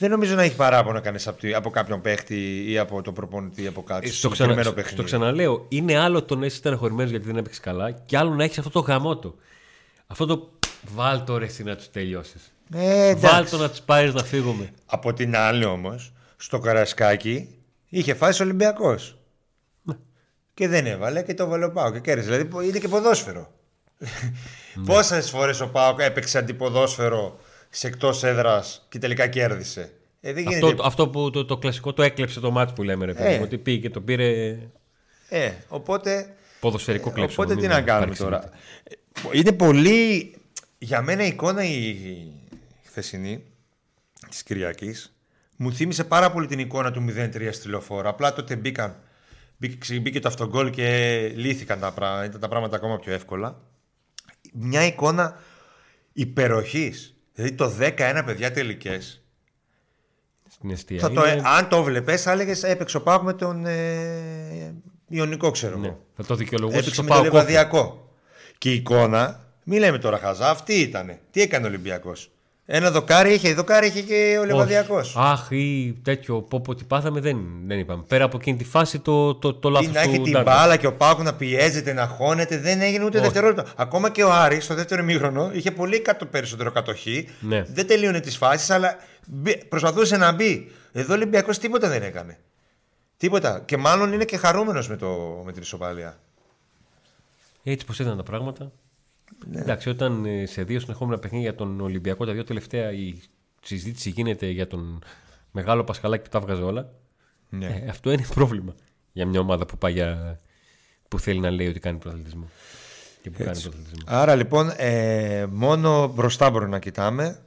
δεν νομίζω να έχει παράπονο κανείς από, από κάποιον παίχτη ή από τον προπονητή ή από κάτι. Στο, ξανα, στο ξαναλέω, είναι άλλο το να είσαι στεναχωρημένος γιατί δεν έπαιξες καλά και άλλο να έχεις αυτό το γαμότο. Αυτό το βάλτο ρε να τους τελειώσεις. Ε, βάλτο να τους πάρεις να φύγουμε. Από την άλλη όμως, στο Καρασκάκι είχε φάσει Ολυμπιακός. Ναι. Και δεν έβαλε και το βάλε ο Πάο και κέρδισε. Δηλαδή είναι και ποδόσφαιρο. Ναι. Πόσες φορές ο Πάο έπαιξε αντιποδόσφαιρο σε εκτός έδρας και τελικά κέρδισε. Ε, δεν αυτό, αυτό που το, το, κλασικό το έκλεψε το μάτι που λέμε, ρε παιδί. Ε. Ότι πήγε και το πήρε. Ε, οπότε. Ποδοσφαιρικό ε, κλέψιμο. Οπότε τι να κάνουμε τώρα. Είναι πολύ. Για μένα η εικόνα η χθεσινή της Κυριακής μου θύμισε πάρα πολύ την εικόνα του 0-3 στη λεωφόρα. Απλά τότε μπήκαν. Μπήκε, μπήκε το αυτογκόλ και λύθηκαν τα πράγματα. Ήταν τα πράγματα ακόμα πιο εύκολα. Μια εικόνα υπεροχής Δηλαδή το 11 παιδιά τελικές. Στην αιστεία. Το, αν το βλέπει, θα έλεγες έπαιξε ο Πάοκ με τον ε, Ιωνικό, ξέρω ναι, Θα το δικαιολογούσε έπαιξε με τον Λεβαδιακό. Και η εικόνα, μην λέμε τώρα χαζά, αυτή ήταν. Τι έκανε ο Ολυμπιακός. Ένα δοκάρι είχε, δοκάρι είχε και ο Λεβαδιακός. Αχ, ή τέτοιο πόπο τι πάθαμε δεν, δεν είπαμε. Πέρα από εκείνη τη φάση το, το, το λάθος του. Να έχει την μπάλα και ο Πάκου να πιέζεται, να χώνεται, δεν έγινε ούτε δευτερόλεπτο. Ακόμα και ο Άρης στο δεύτερο ημίχρονο είχε πολύ κατω, περισσότερο κατοχή. Ναι. Δεν τελείωνε τις φάσεις, αλλά προσπαθούσε να μπει. Εδώ ο Ολυμπιακός τίποτα δεν έκανε. Τίποτα. Και μάλλον είναι και χαρούμενος με, με την ισοπαλία. Έτσι πως ήταν τα πράγματα. Ναι. Εντάξει, όταν ε, σε δύο συνεχόμενα παιχνίδια για τον Ολυμπιακό, τα δύο τελευταία η συζήτηση γίνεται για τον μεγάλο Πασχαλάκη που τα βγάζει όλα. Ναι. Ε, αυτό είναι πρόβλημα για μια ομάδα που, πάει για... που θέλει να λέει ότι κάνει πρωταθλητισμό. Και που κάνει πρωταθλητισμό. Άρα λοιπόν, ε, μόνο μπροστά μπορούμε να κοιτάμε.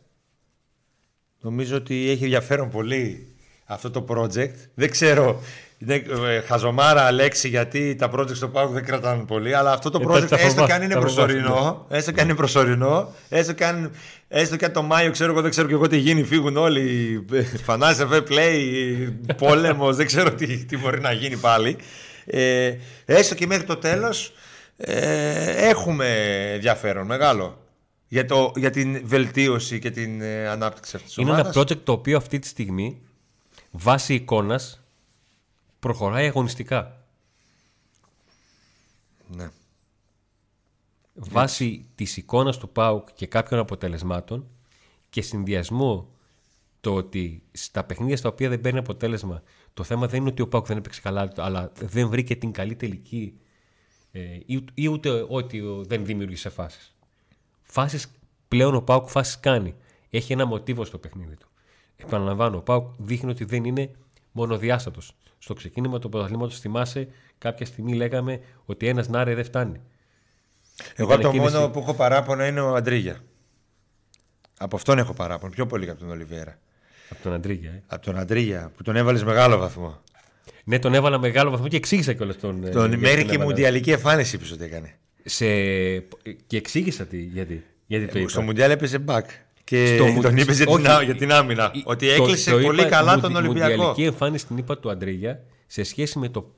Νομίζω ότι έχει ενδιαφέρον πολύ αυτό το project. Δεν ξέρω είναι ε, χαζομάρα λέξη γιατί τα project στο Πάουκ δεν κρατάνε πολύ, αλλά αυτό το ε, project έστω και αν είναι προσωρινό, έστω και αν είναι προσωρινό, έστω και αν, έστω και αν το Μάιο ξέρω εγώ, δεν ξέρω και εγώ τι γίνει, φύγουν όλοι, φανάζε fair play, πόλεμος, δεν ξέρω τι, τι μπορεί να γίνει πάλι. Ε, έστω και μέχρι το τέλος ε, έχουμε ενδιαφέρον μεγάλο για, το, για την βελτίωση και την ε, ανάπτυξη αυτής της Είναι ένα project το οποίο αυτή τη στιγμή βάσει εικόνας προχωράει αγωνιστικά. Ναι. Βάσει της εικόνας του ΠΑΟΚ και κάποιων αποτελεσμάτων και συνδυασμό το ότι στα παιχνίδια στα οποία δεν παίρνει αποτέλεσμα το θέμα δεν είναι ότι ο ΠΑΟΚ δεν έπαιξε καλά αλλά δεν βρήκε την καλή τελική ε, ή, ούτε ότι δεν δημιούργησε φάσεις. Φάσεις πλέον ο ΠΑΟΚ φάσεις κάνει. Έχει ένα μοτίβο στο παιχνίδι του. Επαναλαμβάνω, ο ΠΑΟΚ δείχνει ότι δεν είναι μονοδιάστατος στο ξεκίνημα του πρωταθλήματος, θυμάσαι, κάποια στιγμή λέγαμε ότι ένας Νάρε δεν φτάνει. Εγώ το μόνο που έχω παράπονα είναι ο Αντρίγια. Από αυτόν έχω παράπονο. Πιο πολύ από τον Ολιβέρα. Από τον Αντρίγια. Ε. Από τον Αντρίγια που τον έβαλες μεγάλο βαθμό. Ναι, τον έβαλα μεγάλο βαθμό και εξήγησα κιόλας τον. ε, Τον γιατί μέχρι τον και έβαλα. μουντιαλική εμφάνιση είπες ότι έκανε. Σε... Και εξήγησα τι, γιατί. Γιατί το είπα. Στο Μουντιάλ έπαιζε back. Και Στο μου- τον είπε για, την Όχι, ά- για την άμυνα. η- ότι το- έκλεισε το πολύ είπα, καλά μουντι- τον Ολυμπιακό. μουντιαλική εμφάνιση την είπα του Αντρίγια σε σχέση με το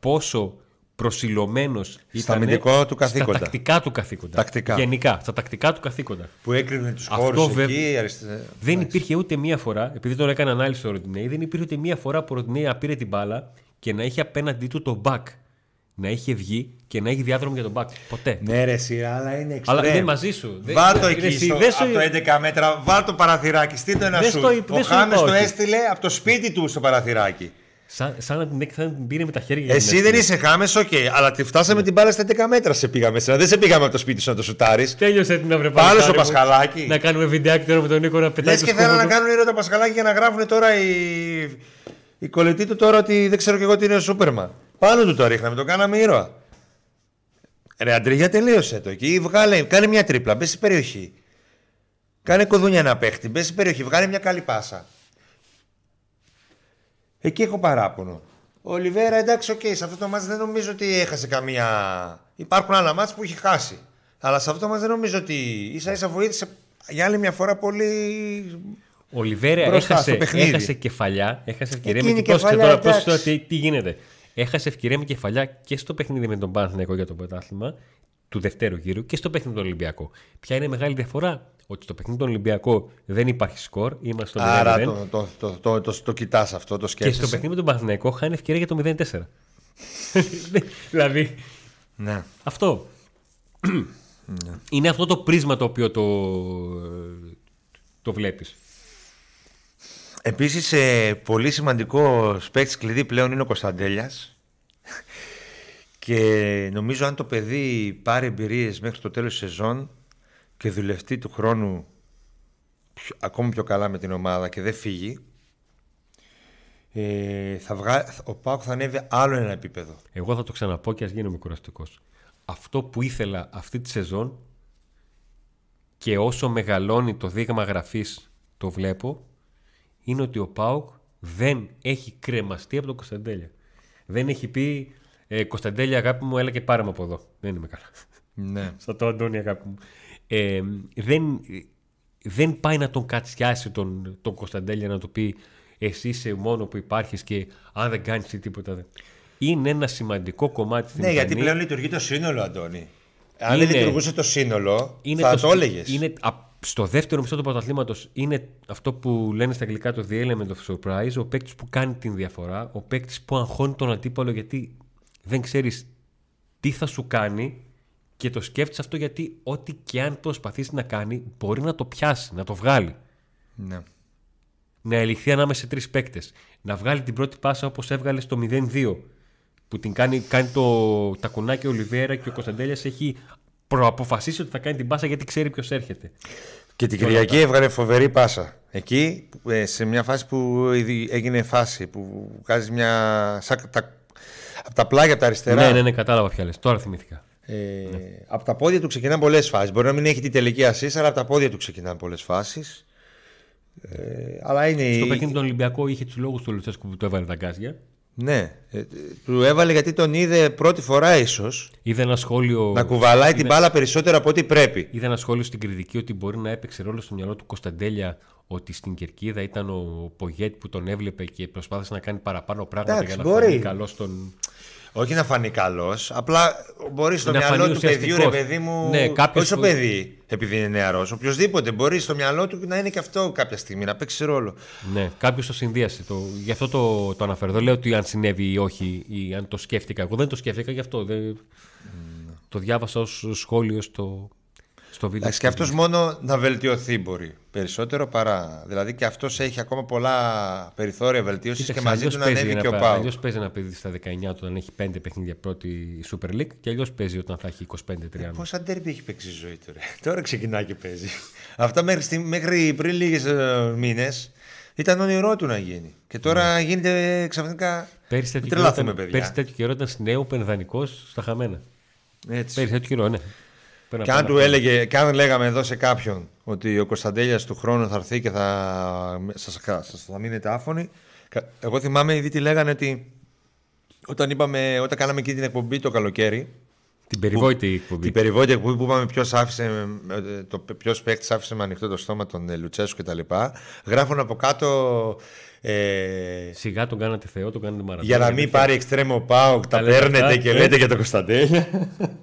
πόσο προσιλωμένος ήταν αμυντικό του καθήκοντα. Στα τακτικά του καθήκοντα. Τακτικά. Γενικά, στα τακτικά του καθήκοντα. Που έκρινε τους Αυτό χώρους βέβαια- εκεί. Αριστε... Δεν υπήρχε ούτε μία φορά, επειδή τον έκανε ανάλυση στο Ροντινέη, δεν υπήρχε ούτε μία φορά που ο Ροντινέη να πήρε την μπάλα και να είχε απέναντί του το back. Να είχε βγει και να έχει διάδρομο για τον back. Ποτέ. Ναι, ρε, εσύ, αλλά είναι εξτρέμ. Αλλά είναι μαζί σου. Δεν- Βάρ το είναι εκεί εσύ, στο, δεν σου- από το 11 μέτρα, βάλ το παραθυράκι, στείλ το ένα Δεν σου. στο είπα- Ο δεν σου Χάμες είπα το όχι. έστειλε από το σπίτι του στο παραθυράκι. Σαν, σαν να την, σαν να την πήρε με τα χέρια. για Εσύ την δεν έστειλε. είσαι Χάμες, οκ, αλλά τη φτάσαμε την μπάλα στα 11 μέτρα σε πήγαμε. Σένα. Δεν σε πήγαμε από το σπίτι σου να το σουτάρεις. Τέλειωσε την αυρε Πάλι στο παλικάρι μου. Πασχαλάκι. Να κάνουμε βιντεάκι τώρα με τον Νίκο να πετάει Λες το και θέλω σκούφο να του. κάνουν ήρωα τα Πασχαλάκι για να γράφουν τώρα οι, οι κολλητοί του τώρα ότι δεν ξέρω κι εγώ τι είναι ο Σούπερμαν. Πάνω του το ρίχναμε, το κάναμε ήρωα. Ρε Αντρίγια, τελείωσε το εκεί. Βγάλε, κάνε μια τρίπλα, μπες στην περιοχή. Κάνε κουδούνια ένα παίχτη, μπες στην περιοχή, βγάλε μια καλή πάσα. Εκεί έχω παράπονο. Ο Ολιβέιρα, εντάξει, οκ, σε αυτό το ματς δεν νομίζω ότι έχασε καμία. Υπάρχουν άλλα ματς που έχει χάσει. Αλλά σε αυτό το μάτς δεν νομίζω ότι ίσα ίσα βοήθησε για άλλη μια φορά πολύ. Ο Λιβέρια Μπροστά έχασε, στο παιχνίδι. έχασε κεφαλιά. Έχασε ευκαιρία Εκείνη με η πρόσεξε κεφαλιά, τώρα, πρόσεξε τώρα εντάξει. τι, τι γίνεται; Έχασε ευκαιρία με κεφαλιά και στο παιχνίδι με τον Παναθηναϊκό για το πρωτάθλημα του δευτέρου γύρου και στο παιχνίδι τον Ολυμπιακό. Ποια είναι η μεγάλη διαφορά, ότι στο παιχνίδι τον Ολυμπιακό δεν υπάρχει σκορ, είμαστε στο 0-0. Άρα το, το, το, το, το, το κοιτάς αυτό, το και σκέφτεσαι. στο παιχνίδι με τον Παναθηναϊκό χάνει ευκαιρία για το 0-4. δηλαδή, Ναι. αυτό. είναι αυτό το πρίσμα το οποίο το, το βλέπεις. Επίσης, ε, πολύ σημαντικό παίκτης κλειδί πλέον είναι ο Κωνσταντέλιας. Και νομίζω αν το παιδί πάρει εμπειρίες μέχρι το τέλος της σεζόν και δουλευτεί του χρόνου πιο- ακόμη πιο καλά με την ομάδα και δεν φύγει, ε, θα βγα... ο Πάουκ θα ανέβει άλλο ένα επίπεδο. Εγώ θα το ξαναπώ και ας γίνομαι κουραστικός. Αυτό που ήθελα αυτή τη σεζόν και όσο μεγαλώνει το δείγμα γραφής το βλέπω είναι ότι ο Πάουκ δεν έχει κρεμαστεί από τον Κωνσταντέλια. Δεν έχει πει ε, Κωνσταντέλια αγάπη μου έλα και πάρε με από εδώ. Δεν είμαι καλά. Ναι. Σαν το Αντώνη αγάπη μου. Ε, δεν, δεν πάει να τον κατσιάσει τον, τον Κωνσταντέλια να του πει εσύ είσαι μόνος που υπάρχεις και αν δεν κάνεις εσύ τίποτα δεν. Είναι ένα σημαντικό κομμάτι στην Ναι, γιατί ικανή. πλέον λειτουργεί το σύνολο, Αντώνη. Αν Είναι- δεν λειτουργούσε το σύνολο, είναι θα το, σ- έλεγες. Είναι, α- στο δεύτερο μισό του πρωταθλήματος είναι αυτό που λένε στα αγγλικά το The Element of Surprise, ο παίκτης που κάνει την διαφορά, ο παίκτης που αγχώνει τον αντίπαλο γιατί δεν ξέρεις τι θα σου κάνει και το σκέφτεσαι αυτό γιατί ό,τι και αν προσπαθήσει να κάνει μπορεί να το πιάσει, να το βγάλει. Ναι. Να ελιχθεί ανάμεσα σε τρεις παίκτες. Να βγάλει την πρώτη πάσα όπως έβγαλε στο 0-2. Που την κάνει, κάνει το τακουνάκι ο Ολιβέρα και ο Κωνσταντέλιας έχει προαποφασίσει ότι θα κάνει την πάσα γιατί ξέρει ποιος έρχεται. Και την Κυριακή έβγαλε φοβερή πάσα. Εκεί, ε, σε μια φάση που ήδη έγινε φάση, που βγάζει μια. Σαν, τα, από τα πλάγια από τα αριστερά. Ναι, ναι, ναι, κατάλαβα ποια λες. Τώρα θυμήθηκα. Ε, Από τα πόδια του ξεκινάνε πολλές φάσεις. Μπορεί να μην έχει την τελική assist, αλλά από τα πόδια του ξεκινάνε πολλές φάσεις. Ε, αλλά είναι. Στο η- παιχνίδι τον Ολυμπιακό είχε τους λόγους του Λουτσέσκου που του έβαλε τα γκάζια. Ναι. Ε, του έβαλε γιατί τον είδε πρώτη φορά ίσως Είδε ένα σχόλιο. να κουβαλάει την μπάλα περισσότερο από ό,τι πρέπει. Είδα ένα σχόλιο στην κριτική ότι μπορεί να έπαιξε ρόλο στο μυαλό του Κωνσταντέλια ότι στην κερκίδα ήταν ο Πογέτ που τον έβλεπε και προσπάθησε να κάνει παραπάνω πράγματα Εντάξει, για να μπορεί. φανεί καλός στον. Όχι να φανεί καλός, απλά μπορείς στο Να μυαλό φανεί του παιδιού, ρε ουσιαστικός. παιδί μου. Ναι, κάποιος όχι στο που- παιδί, επειδή είναι νεαρός. Οποιοδήποτε μπορείς στο μυαλό του να είναι και αυτό κάποια στιγμή, να παίξει ρόλο. Ναι, κάποιος το συνδύασε. Το... Γι' αυτό το, το αναφέρω. Δεν λέω ότι αν συνέβη ή όχι, ή αν το σκέφτηκα. Εγώ δεν το σκέφτηκα γι' αυτό. Δεν... Το διάβασα ως σχόλιο στο, στο βίντεο. Εντάξει, και αυτός μόνο να βελτιωθεί μπορεί περισσότερο παρά. Δηλαδή και αυτός έχει ακόμα πολλά περιθώρια βελτίωσης και Κοίταξε, μαζί αλλιώς του να παίζει ανέβει ένα και ο παι- Πάου. αλλιώς παίζει ένα παιδί στα 19 του όταν έχει 5 παιχνίδια πρώτη Super League και αλλιώς παίζει όταν θα έχει 25-30. Πόσα ντέρμπι έχει παίξει η ζωή του, ρε. Τώρα ξεκινάει και παίζει. Αυτά μέχρι, στη- μέχρι πριν λίγες μήνες ήταν όνειρό του να γίνει. Και τώρα γίνεται ξαφνικά. Πέρυσι Μην τέτοιο, καιρό τρελαθούμε, ήταν, παιδιά. πέρυσι τέτοιο καιρό ήταν στην νέο πενδανικός στα χαμένα. Έτσι. Πέρυσι τέτοιο καιρό, ναι. Πρέπει Και να αν, πάμε του να έλεγε, και αν λέγαμε εδώ σε κάποιον ότι ο Κωνσταντέλιας του χρόνου θα έρθει και θα, σας, σας θα μείνετε άφωνοι. κα- Εγώ θυμάμαι ήδη τι λέγανε ότι όταν, είπαμε, όταν κάναμε εκεί την εκπομπή το καλοκαίρι, Την περιβόητη εκπομπή. την περιβόητη εκπομπή που είπαμε ποιος άφησε, ε, το ποιος παίκτης άφησε με ανοιχτό το στόμα τον ε, Λουτσέσκου κτλ. Γράφουν από κάτω ε, Σιγά τον κάνατε Θεό, τον κάνατε Μαραντόνα. για να μην πάρει εξτρέμο πάω, τα Τα λέτε παίρνετε αυτά, και ε. λέτε για τον Κωνσταντέλια.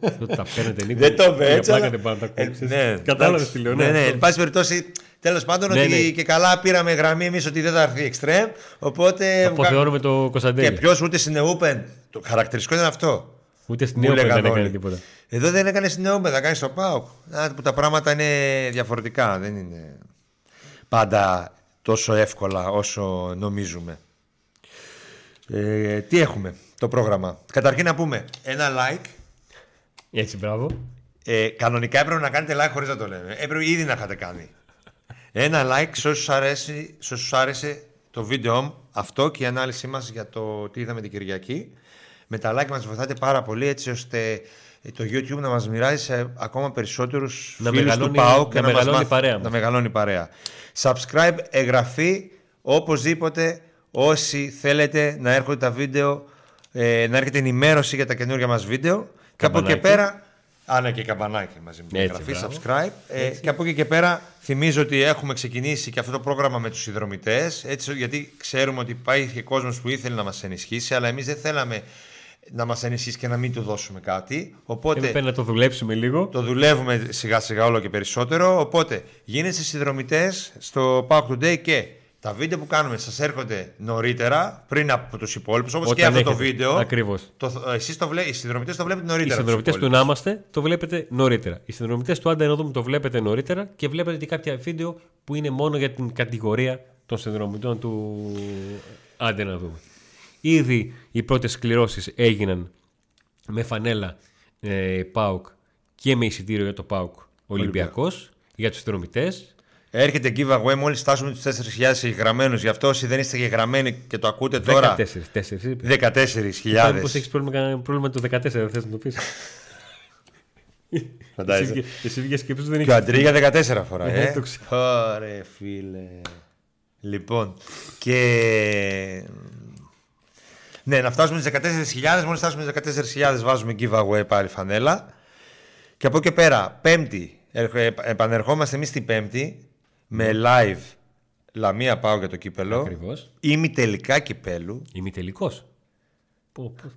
Αυτό τα παίρνετε Νίκο. Δεν το είπε Για έτσι. πλάκα αλλά- δεν πάνε να τα Ε, κόψεις. ναι, Κατάλαβες εντάξει. τι λέω. Ναι, ναι. αυτό. Εν πάση περιπτώσει, τέλος πάντων Ναι, ότι ναι. και καλά πήραμε γραμμή εμείς ότι δεν θα έρθει εξτρέμ. Οπότε. Αποθεώνουμε το Και Κωνσταντέλια. ποιος ούτε στην Open. Το χαρακτηριστικό ήταν αυτό. Ούτε στην Μου Νέο δεν λέγαν έκανε όλοι. τίποτα. Εδώ δεν έκανε στην Open, θα κάνει στο ΠΑΟΚ. Α, Που τα πράγματα είναι διαφορετικά. Δεν είναι πάντα τόσο εύκολα όσο νομίζουμε. Ε, τι έχουμε το πρόγραμμα; Καταρχήν να πούμε ένα like. Έτσι, μπράβο. Ε, κανονικά έπρεπε να κάνετε like χωρίς να το λέμε. Έπρεπε ήδη να είχατε κάνει. Ένα like σε όσους, αρέσει, σε όσους άρεσε το βίντεο μου αυτό και η ανάλυση μας για το τι είδαμε την Κυριακή. Με τα like μας βοηθάτε πάρα πολύ έτσι ώστε το YouTube να μας μοιράζει σε ακόμα περισσότερους Να φίλους μεγαλώνει- του ΠΑΟ και να να, μας μεγαλώνει η μάθει- παρέα να μας. μεγαλώνει η παρέα. Subscribe, εγγραφή, οπωσδήποτε όσοι θέλετε να έρχονται τα βίντεο, ε, να έρχεται ενημέρωση για τα καινούργια μας βίντεο. Και από εκεί Καμπανάκι. πέρα Α, ναι, και καμπανάκι μαζί με την Έτσι, εγγραφή, μπράβο. subscribe. Ε, και από εκεί και πέρα θυμίζω ότι έχουμε ξεκινήσει και αυτό το πρόγραμμα με τους συνδρομητές, έτσι, γιατί ξέρουμε ότι υπάρχει και κόσμος που ήθελε να μας ενισχύσει, αλλά εμείς δεν θέλαμε να μας ενισχύσει και να μην του δώσουμε κάτι. Οπότε Έπρεπε να το δουλέψουμε λίγο. το δουλεύουμε σιγά σιγά όλο και περισσότερο. Οπότε γίνεστε συνδρομητές στο Pack Today και τα βίντεο που κάνουμε σας έρχονται νωρίτερα πριν από τους υπόλοιπους. Όπως και Όταν αυτό το έχετε. βίντεο. Ακριβώς. Το, εσείς το βλέ, οι συνδρομητές το βλέπετε Οι νωρίτερα. από τους συνδρομητές του υπόλοιπους. να είμαστε το βλέπετε νωρίτερα. Οι συνδρομητές του Άντε να δούμε το βλέπετε νωρίτερα και βλέπετε και κάποια βίντεο που είναι μόνο για την κατηγορία των συνδρομητών του Άντε να δούμε. Ήδη οι πρώτες κληρώσεις έγιναν με φανέλα ε, ΠΑΟΚ και με εισιτήριο για το ΠΑΟΚ Ολυμπιακός για τους συνδρομητές. Έρχεται giveaway μόλις φτάσουμε τους 4.000 εγγραμμένου. Γι' αυτό όσοι δεν είστε εγγραμμένοι και το ακούτε τώρα. 14. 14 14.000. Μήπω έχεις πρόβλημα, κανένα πρόβλημα το 14, δεν θες να το πεις. Φαντάζεσαι. Εσύ βγες και πες δεν Και ο έχει. Αντρίγια 14 φορά, Ναι, ε. το ξέρω. Ωραία, φίλε. Λοιπόν, και... Ναι, να φτάσουμε στις 14.000, μόλις φτάσουμε στις 14.000 βάζουμε giveaway πάλι φανέλα. Και από εκεί και πέρα, πέμπτη, ερχο- επανερχόμαστε εμείς την πέμπτη με live Λαμία πάω για το κύπελο. Ακριβώς. Ημιτελικά κυπέλου. Ημιτελικό.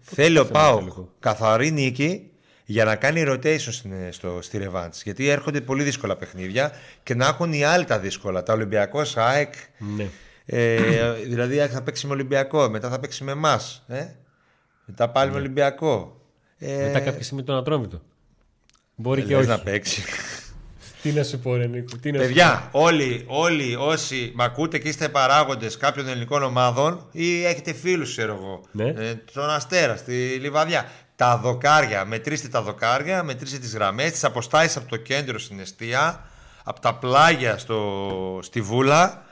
Θέλει ο Πάο καθαρή νίκη για να κάνει rotation στην, στο, στη Ρεβάντ. Γιατί έρχονται πολύ δύσκολα παιχνίδια και να έχουν οι άλλοι τα δύσκολα. Τα Ολυμπιακός, ΑΕΚ. Ναι. Ε, δηλαδή θα παίξει με Ολυμπιακό, μετά θα παίξει με εμάς. Ε; Μετά πάλι με Ολυμπιακό. Ε, Μετά κάποια στιγμή τον ατρόμητο. Μπορεί και λες όχι. να παίξει. Τι να σου πω, ρε Νίκο. Τι να σου Παιδιά, όλοι, όλοι όσοι με ακούτε και είστε παράγοντες κάποιων ελληνικών ομάδων ή έχετε φίλους, ξέρω εγώ, Ναι. ε, στον Αστέρα, στη Λιβαδιά. Τα δοκάρια, μετρήστε τα δοκάρια, μετρήστε τις γραμμές, τις αποστάσεις από το κέντρο στην αιστεία, από τα πλάγια στο, στη Βούλα.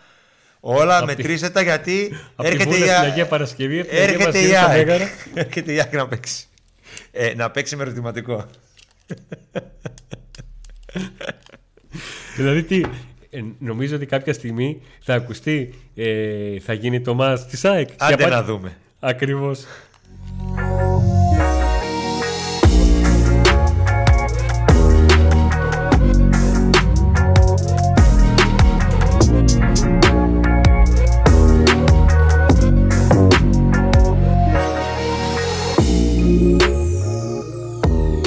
Όλα Απ' τη- μετρήστε τα γιατί Απ' τη έρχεται Βούλα η στην Α- Αγία Παρασκευή, απ' την Αγία έρχεται η Παρασκευή στα ΑΕΚ. Μέγαρα. Έρχεται η ΑΕΚ να παίξει. Ε, να παίξει με ερωτηματικό. Δηλαδή τι. ε, νομίζω ότι κάποια στιγμή θα ακουστεί, ε, θα γίνει το μάτς της ΑΕΚ. Άντε να δούμε. Ακριβώς.